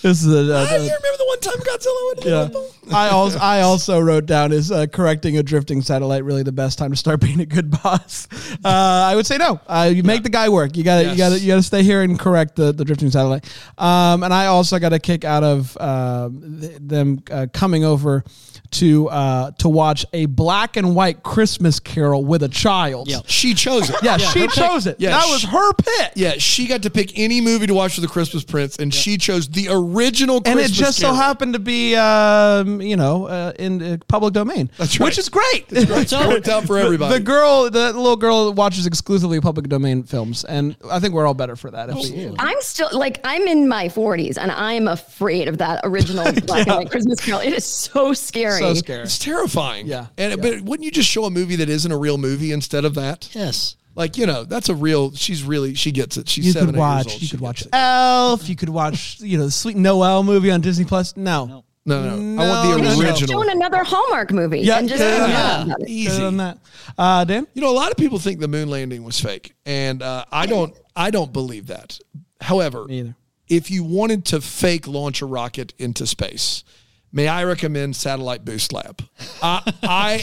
this is a, a- you remember the one time Godzilla went yeah. I also I also wrote down is uh, correcting a drifting satellite really the best time to start being a good boss. Uh, I would say no. Uh, you make the guy work. You got to you got you got to stay here and correct the, the drifting satellite. Um, and I also got a kick out of um, th- them uh, coming over to uh, to watch a black and white Christmas Carol with a child. Yeah. She chose it. Yeah, she her pick. chose it. Yeah, that was her pick. Yeah, she got to pick any movie to watch for the Christmas Prince, and she chose the original Christmas and it just Carol. so happened to be, um, you know, uh, in uh, public domain, That's right. which is great. It's worked out for everybody. The girl, the little girl, watches exclusively public domain films, and I think we're all better for that. If I'm still like I'm in my 40s and I'm afraid of that original black and white Christmas Carol. It is so scary. So scary. it's terrifying. Yeah, and but wouldn't you just show a movie that isn't a real movie instead of that? Yes. Like you know, that's a real. She's really she gets it. She's You seven could eight years watch. old. You could watch gets it. Elf. You could watch, you know, the Sweet Noel movie on Disney Plus. No, No. No, no, I want the no, no. original. Doing another Hallmark movie. Yeah, and just yeah. Yeah. Easy. on that. Uh, Dan, You know, a lot of people think the moon landing was fake, and uh, I don't. I don't believe that. However, Me either. if you wanted to fake launch a rocket into space, may I recommend Satellite Boost Lab? I I,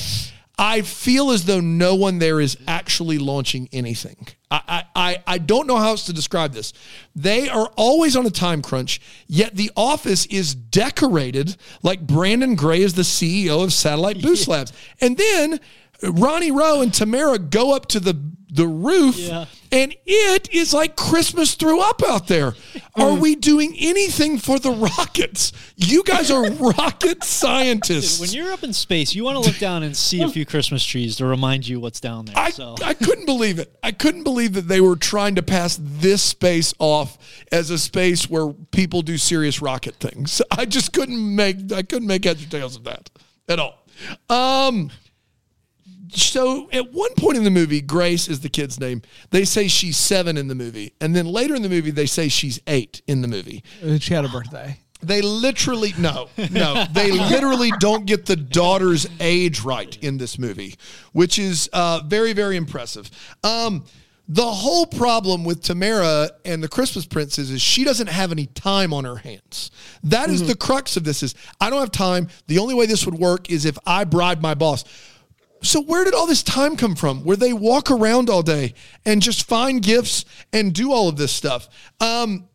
I feel as though no one there is actually launching anything. I, I, I- don't know how else to describe this. They are always on a time crunch, yet the office is decorated like Brandon Gray is the CEO of Satellite Boost Labs. And then Ronnie Rowe and Tamara go up to the the roof Yeah. And it is like Christmas threw up out there. Are we doing anything for the rockets? You guys are rocket scientists. When you're up in space, you want to look down and see a few Christmas trees to remind you what's down there. I, so I couldn't believe it. I couldn't believe that they were trying to pass this space off as a space where people do serious rocket things. I just couldn't make I couldn't make heads or tails of that at all. Um so at one point in the movie, Grace is the kid's name. They say she's seven in the movie, and then later in the movie, they say she's eight in the movie. Uh, she had a birthday. They literally no, no. They literally don't get the daughter's age right in this movie, which is uh, very, very impressive. Um, the whole problem with Tamara and the Christmas Princess is she doesn't have any time on her hands. That is the crux of this. Is I don't have time. The only way this would work is if I bribe my boss. So where did all this time come from? Where they walk around all day and just find gifts and do all of this stuff? Um,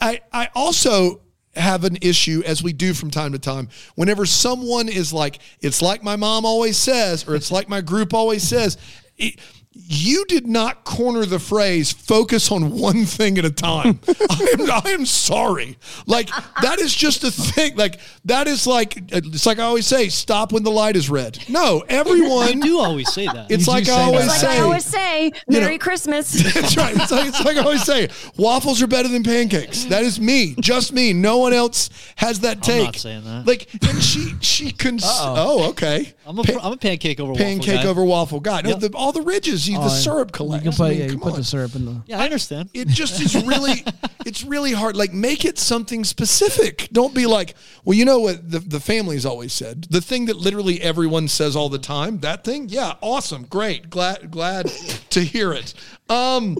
I I also have an issue as we do from time to time. Whenever someone is like, it's like my mom always says, or it's like my group always says. It, you did not corner the phrase focus on one thing at a time. I am, I am sorry. Like that is just a thing. Like that is like it's like I always say, stop when the light is red. No, everyone you do always say that. it's You like say I that. always like say. I always say, you Merry know- Christmas. That's right. It's like, it's like I always say, waffles are better than pancakes. That is me, just me. No one else has that take. not saying that. Like, and she she cons. Oh, okay. I'm a, Pa- am a pancake over pancake waffle guy. over waffle guy. No, Yep. the, all the ridges, you, the syrup You can put, I mean, yeah, you put on. the syrup in the. Yeah, I understand. It just is really, it's really hard. Like, make it something specific. Don't be like, well, you know what the, the family's always said. The thing that literally everyone says all the time. That thing, yeah, awesome, great, glad, glad to hear it. Um,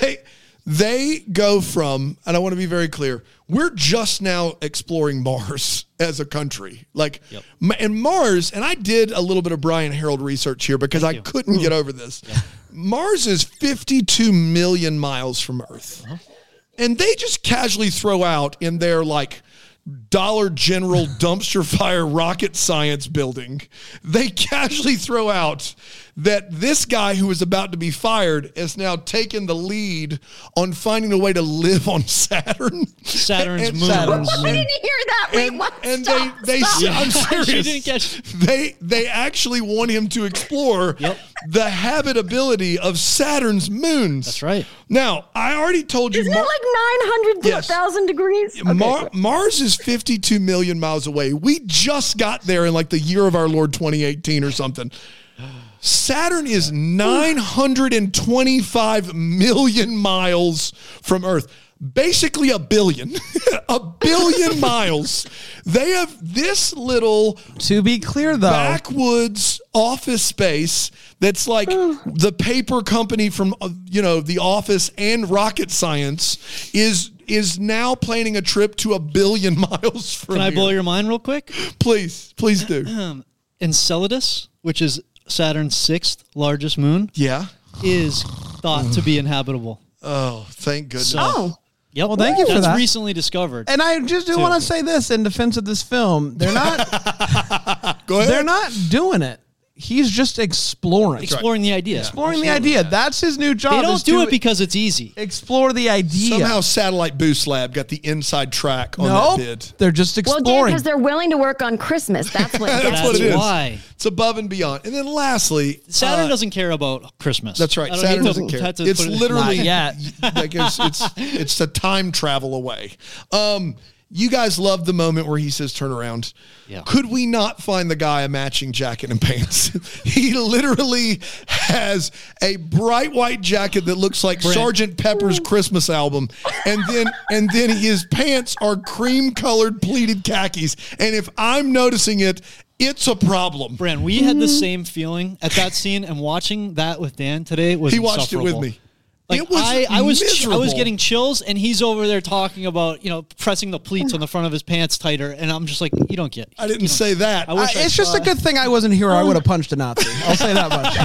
they they go from, and I want to be very clear. We're just now exploring Mars as a country, like, Ma- and Mars. And I did a little bit of Brian Harold research here because I couldn't get over this. Mars is 52 million miles from Earth. Uh-huh. And they just casually throw out in their like Dollar General dumpster fire rocket science building, they casually throw out that this guy who is about to be fired has now taken the lead on finding a way to live on Saturn. Saturn's And moon. Saturn's I didn't hear that. Wait, and, what? and Stop, they they stop. I'm serious. didn't catch- They they actually want him to explore Yep. the habitability of Saturn's moons. That's right. Now, I already told you Isn't it Mar- like 900 to Yes. 1,000 degrees? Okay, Mar- cool. Mars is 52 million miles away. We just got there in like the year of our Lord 2018 or something. Saturn is 925 million miles from Earth. basically a billion, a billion miles. They have this little To be clear, though, backwoods office space that's like the paper company from uh, you know the office and rocket science is is now planning a trip to a billion miles from Can I here. blow your mind real quick? please please do Enceladus, which is Saturn's sixth largest moon, yeah is thought to be inhabitable. oh thank goodness So, Oh, yep. Well, thank you for That's that. recently discovered. and I just do want to say this in defense of this film: they're not go ahead they're not doing it. He's just exploring, Exploring the idea. exploring the idea. That's his new job. They don't do to it because it's easy. explore the idea. somehow satellite boost lab got the inside track on nope, that bid they're just well, Dan, exploring. because they're willing to work on Christmas. That's what That's what it you. is. why. it's above and beyond and then lastly Saturn uh, doesn't care about Christmas. That's right. I don't Saturn need to- doesn't care. have to It's put it- literally Not yet. like it's, it's it's a time travel away. Um, you guys love the moment where he says "turn around." Yeah. Could we not find the guy a matching jacket and pants? he literally has a bright white jacket that looks like Sergeant Pepper's Christmas album, and then and then his pants are cream colored pleated khakis. And if I'm noticing it, it's a problem. Brand, we had the same feeling at that scene, and watching that with Dan today was He watched it with me. Like it was I, I was, I was getting chills, and he's over there talking about, you know, pressing the pleats on the front of his pants tighter, and I'm just like, you don't get. I didn't say that. I wish Uh, I it's just a saw- good thing I wasn't here. or I would have punched a Nazi. I'll say that much.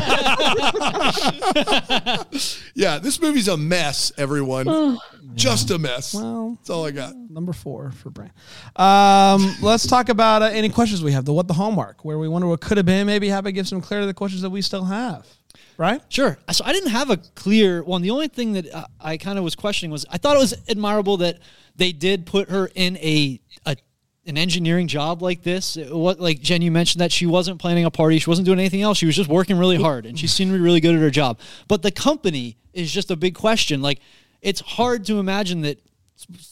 Yeah, this movie's a mess, everyone. Just a mess. Well, That's all I got. number four for Brian. Um, let's talk about uh, any questions we have. The what the hallmark, where we wonder what could have been. Maybe have it give some clarity to the questions that we still have. Right? Sure. So I didn't have a clear one. The only thing that uh, I kind of was questioning was I thought it was admirable that they did put her in a, a an engineering job like this. It- What like Jen, you mentioned that she wasn't planning a party, she wasn't doing anything else. She was just working really hard, and she seemed to be really good at her job. But the company is just a big question. Like it's hard to imagine that.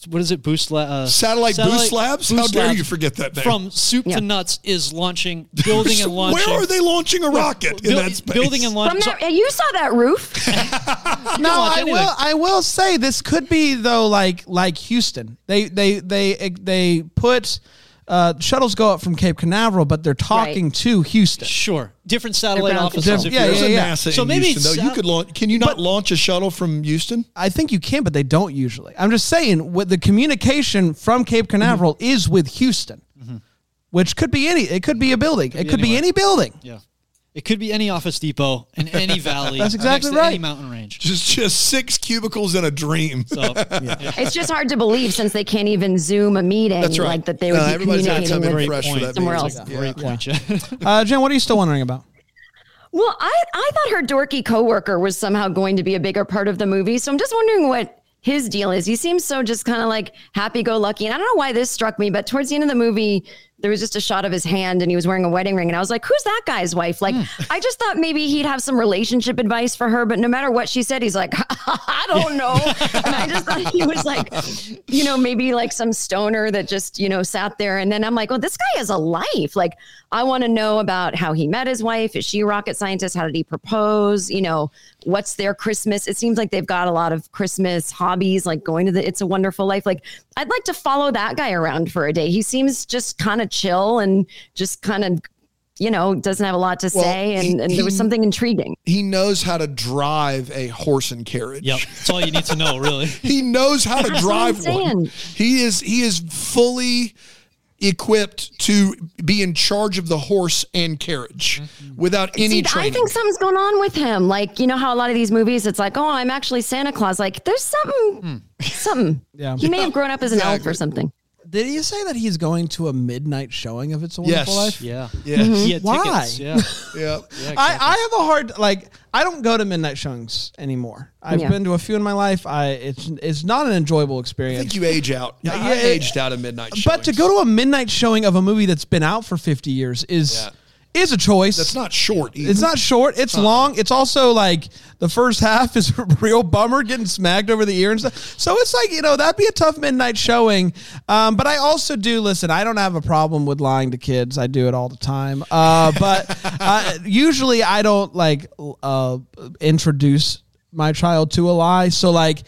What is it? Boost la- uh, Satellite Boost Labs? How dare Labs you forget that name. From soup Yeah. to nuts is launching, building and launching. Where are they launching a rocket in Buil- that space? Building and launching. So- that, you saw that roof. No, I anything. will. I will say this could be though, like like Houston. They they they they put uh, shuttles go up from Cape Canaveral, but they're talking Right. to Houston. Sure, different satellite ground offices. control. if Yeah, you're- There's yeah, a yeah. NASA So maybe Houston, though. You Sat- could launch. Can you not But- launch a shuttle from Houston? I think you can, but they don't usually. I'm just saying, with the communication from Cape Canaveral is with Houston, which could be any. It could be a building. it be could be anywhere. any building. Yeah. It could be any office depot in any valley. That's exactly next to Any right. mountain range. Just just six cubicles in a dream. So, yeah. It's just hard to believe since they can't even Zoom a meeting. That's right. Like that they would No, be everybody's got to come communicating in with fresh for point. that. somewhere meeting. else. Yeah. Great point, Jen. Uh, Jen, what are you still wondering about? Well, I, I thought her dorky coworker was somehow going to be a bigger part of the movie. So I'm just wondering what his deal is. He seems so just kind of like happy go lucky. And I don't know why this struck me, but towards the end of the movie, there was just a shot of his hand and he was wearing a wedding ring. And I was like, who's that guy's wife? Like, hmm. I just thought maybe he'd have some relationship advice for her. But no matter what she said, he's like, I don't know. and I just thought he was like, you know, maybe like some stoner that just, you know, sat there. And then I'm like, well, this guy has a life. Like, I want to know about how he met his wife. Is she a rocket scientist? How did he propose? You know, what's their Christmas? It seems like they've got a lot of Christmas hobbies, like going to the It's a Wonderful Life. Like, I'd like to follow that guy around for a day. He seems just kind of chill and just kind of, you know, doesn't have a lot to Well, say. And, he- and there was he- something intriguing. He knows how to drive a horse and carriage. Yep. That's all you need to know, really. He knows how to That's what I'm drive one. He is he is fully equipped to be in charge of the horse and carriage mm-hmm. without any See, I think something's going on with him. Like, you know how a lot of these movies, it's like, oh, I'm actually Santa Claus. Like, there's something, hmm. something. Yeah. He may have grown up as an elf or something. Did he say that he's going to a midnight showing of It's a Yes. Wonderful Life? Yeah. Yeah. Hmm? He had Why? tickets. Yeah. yeah. I, I have a hard like I don't go to midnight showings anymore. I've Yeah. been to a few in my life. I it's it's not an enjoyable I experience. think you age out. Yeah, I yeah, aged out of midnight. but to go to a midnight showing of a movie that's been out for 50 years is Yeah. Is a choice. that's not short. Either. It's not short. It's long. It's also like the first half is a real bummer, getting smacked over the ear and stuff. So it's like you know that'd be a tough midnight showing. Um, but I also do listen. I don't have a problem with lying to kids. I do it all the time. Uh, but uh, usually I don't like uh, introduce my child to a lie. So like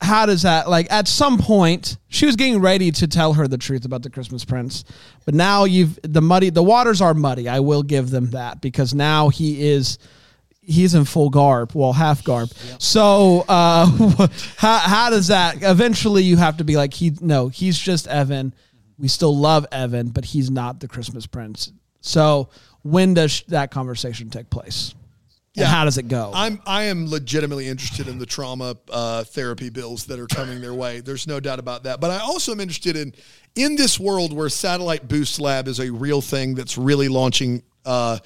how does that like at some point she was getting ready to tell her the truth about the christmas prince but now you've the muddy the waters are muddy. I will give them that because now he is he's in full garb well half garb. So uh how, how does that eventually you have to be like he no he's just evan. We still love evan but he's not the christmas prince. So when does that conversation take place and Yeah. how does it go I'm I am legitimately interested in the trauma uh, therapy bills that are coming their way. There's no doubt about that. But I also am interested in in this world where Satellite Boost Lab is a real thing that's really launching uh,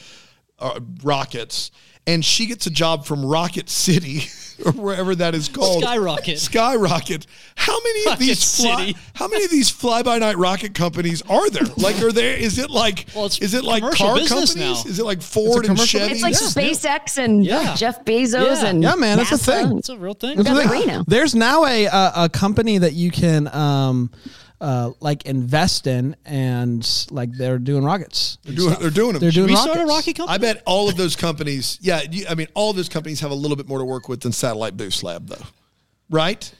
uh, rockets, and she gets a job from Rocket City or wherever that is called. Skyrocket. Skyrocket. How many of these fly, City. how many of these fly by night rocket companies are there? Like, are there? Is it like? Well, it's is it like commercial car business companies? now. Is it like Ford and commercial Chevy? It's like Yeah. SpaceX and Yeah. Jeff Bezos Yeah. and Yeah, man, it's a thing. It's a real thing. That's the Got thing. three. There's now a, a a company that you can um uh like invest in and like they're doing rockets. They're doing, they're doing them. They're doing we rockets. start a rocket company. I bet all of those companies, yeah, you, I mean, all of those companies have a little bit more to work with than Satellite Boost Lab, though. Right?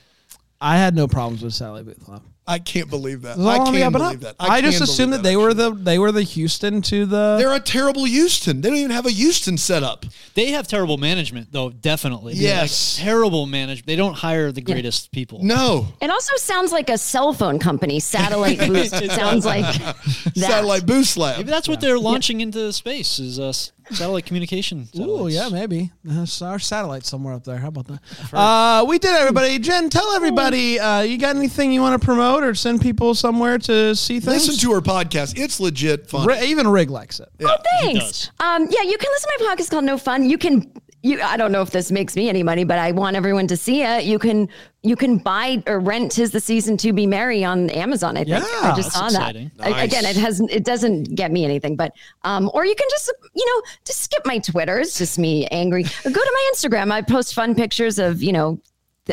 I had no problems with Satellite Boost Lab. I can't believe that. I all on the can't believe up. that. I, just can assumed believe that they were the they were the Houston to the They're a terrible Houston. They don't even have a Houston set up. They have terrible management, though. Definitely. Yes. Like, terrible management. They don't hire the greatest people. No. It also sounds like a cell phone company, Satellite Boost. It sounds like that. Satellite Boost Lab. Maybe that's what they're launching into space is uh, s- satellite communication. Oh yeah, maybe. There's our satellite somewhere up there. How about that? Uh, we did, everybody. Jen, tell everybody, uh, you got anything you want to promote or send people somewhere to see things? Listen to her podcast. It's legit fun. Ri- even Rig likes it. Oh, thanks. Um, yeah, you can listen to my podcast called No Fun. You can. You, I don't know if this makes me any money, but I want everyone to see it. You can you can buy or rent "Tis the Season to Be Merry" on Amazon. I think Yeah, I just that's saw exciting. that. I- again, it has it doesn't get me anything, but um, or you can just you know just skip my Twitter. It's just me angry. Or go to my Instagram. I post fun pictures of you know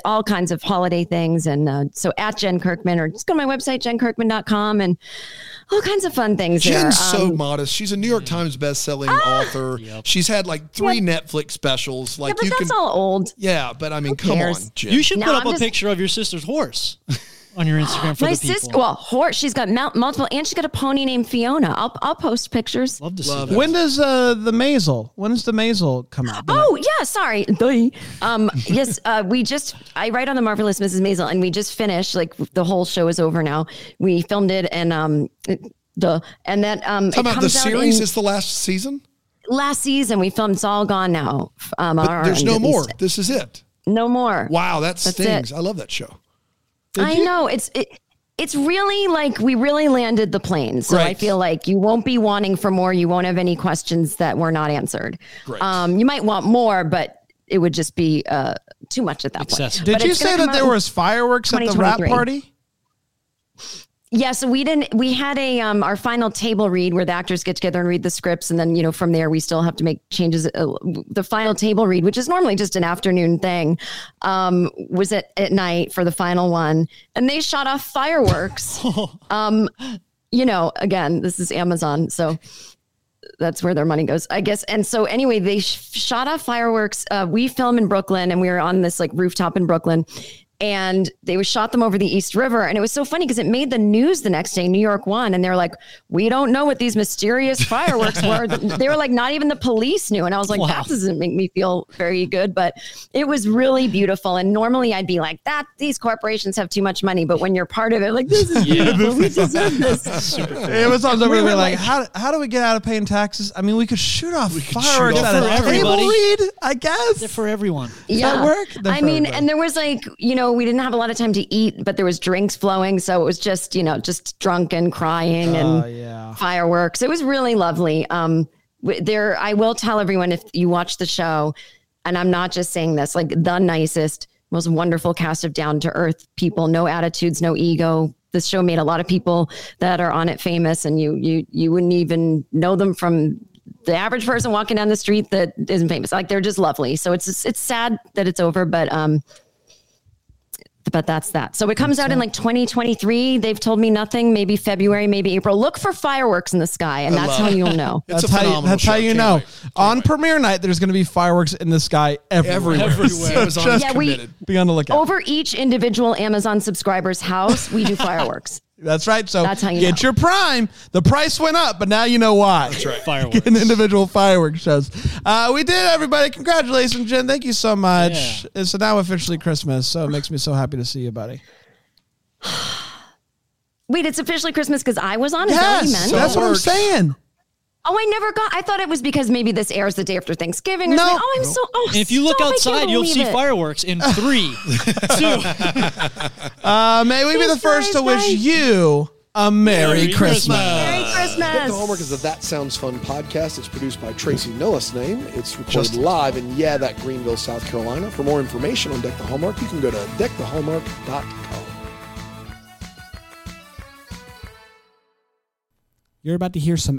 all kinds of holiday things, and uh, so at Jen Kirkman or just go to my website jenkirkman.com and all kinds of fun things there. Jen's so Um, modest. She's a New York Times best-selling author. She's had like three Netflix specials. Like yeah, but you that's can, all old. yeah. But I mean, come on, cares? Jen. You should No, put up I'm a just- picture of your sister's horse on your Instagram for My the people. sister, well, horse. She's got mount, multiple, and she's got a pony named Fiona. I'll I'll post pictures. Love to see Love that. When does uh, the Maisel? When does the Maisel come out? Oh yeah, sorry. Um, yes, uh, we just I write on the marvelous Mrs. Maisel, and we just finished. Like the whole show is over now. We filmed it, and um, it- duh, and that um, Talking it about the comes out series. in It's the last season. last season. We filmed. It's all gone now. Um, on our There's no more. This is it. No more. Wow, that That's stings. it. I love that show. I know it's it. It's really like we really landed the plane. So I feel like you won't be wanting for more. You won't have any questions that were not answered. Um, you might want more, but it would just be uh, too much at that Excessive. point. Did But you say that there was fireworks at the wrap party? Yeah, so we didn't. We had a um our final table read where the actors get together and read the scripts, and then you know from there we still have to make changes. Uh, the final table read, which is normally just an afternoon thing, um, was at at night for the final one, and they shot off fireworks. um, you know, again, this is Amazon, so that's where their money goes, I guess. And so anyway, they sh- shot off fireworks. Uh, we film in Brooklyn, and we were on this like rooftop in Brooklyn. And they shot them over the East River, and it was so funny because it made the news the next day. New York one, and they're like, "We don't know what these mysterious fireworks were." they were like, "Not even the police knew." And I was like, Wow. "That doesn't make me feel very good." But it was really beautiful. And normally I'd be like, "That these corporations have too much money," but when you're part of it, like this is beautiful. We deserve this. Amazon's over We there were like, like- how, how do we get out of paying taxes? I mean, we could shoot off shoot fireworks off at a for table everybody. read, I guess. They're for everyone. yeah. work? They're I mean, everybody. and there was like, you know, we didn't have a lot of time to eat, but there was drinks flowing. So it was just, you know, just drunk and crying and Oh, yeah. fireworks. It was really lovely. Um, there, I will tell everyone if you watch the show, and I'm not just saying this, like the nicest, most wonderful cast of down to earth people, no attitudes, no ego. This show made a lot of people that are on it famous, and you you you wouldn't even know them from the average person walking down the street that isn't famous. Like they're just lovely. So it's it's sad that it's over, but um, but that's that. So it comes out in like 2023. They've told me nothing. Maybe February, maybe April. Look for fireworks in the sky, and that's how you'll know. That's a how you, phenomenal that's how you Can't know. wait. On wait. premiere night, there's going to be fireworks in the sky everywhere. everywhere. So Amazon just is Yeah, we- committed. be on the lookout. Over each individual Amazon subscriber's house, we do fireworks. That's right. So That's how you get know. your Prime. The price went up, but now you know why. That's right. Fireworks. Getting individual fireworks shows. Uh, we did, everybody. Congratulations, Jen. Thank you so much. Yeah. It's now officially Christmas, so it makes me so happy to see you, buddy. Wait, it's officially Christmas because I was on. Is that what you Yes, meant? that's what I'm saying. Oh, I never got. I thought it was because maybe this airs the day after Thanksgiving. Or No. something. Oh, I'm so. Oh, And if you look stop, outside, you'll see it. fireworks in three, two. Uh, may we be the first to wish Bye. you a Merry, Merry Christmas. Merry Deck Christmas. the Hallmark is the That Sounds Fun podcast. It's produced by Tracy Noah's name. It's recorded Just- live in, yeah, that Greenville, South Carolina. For more information on Deck the Hallmark, you can go to deckthehallmark.com. You're about to hear some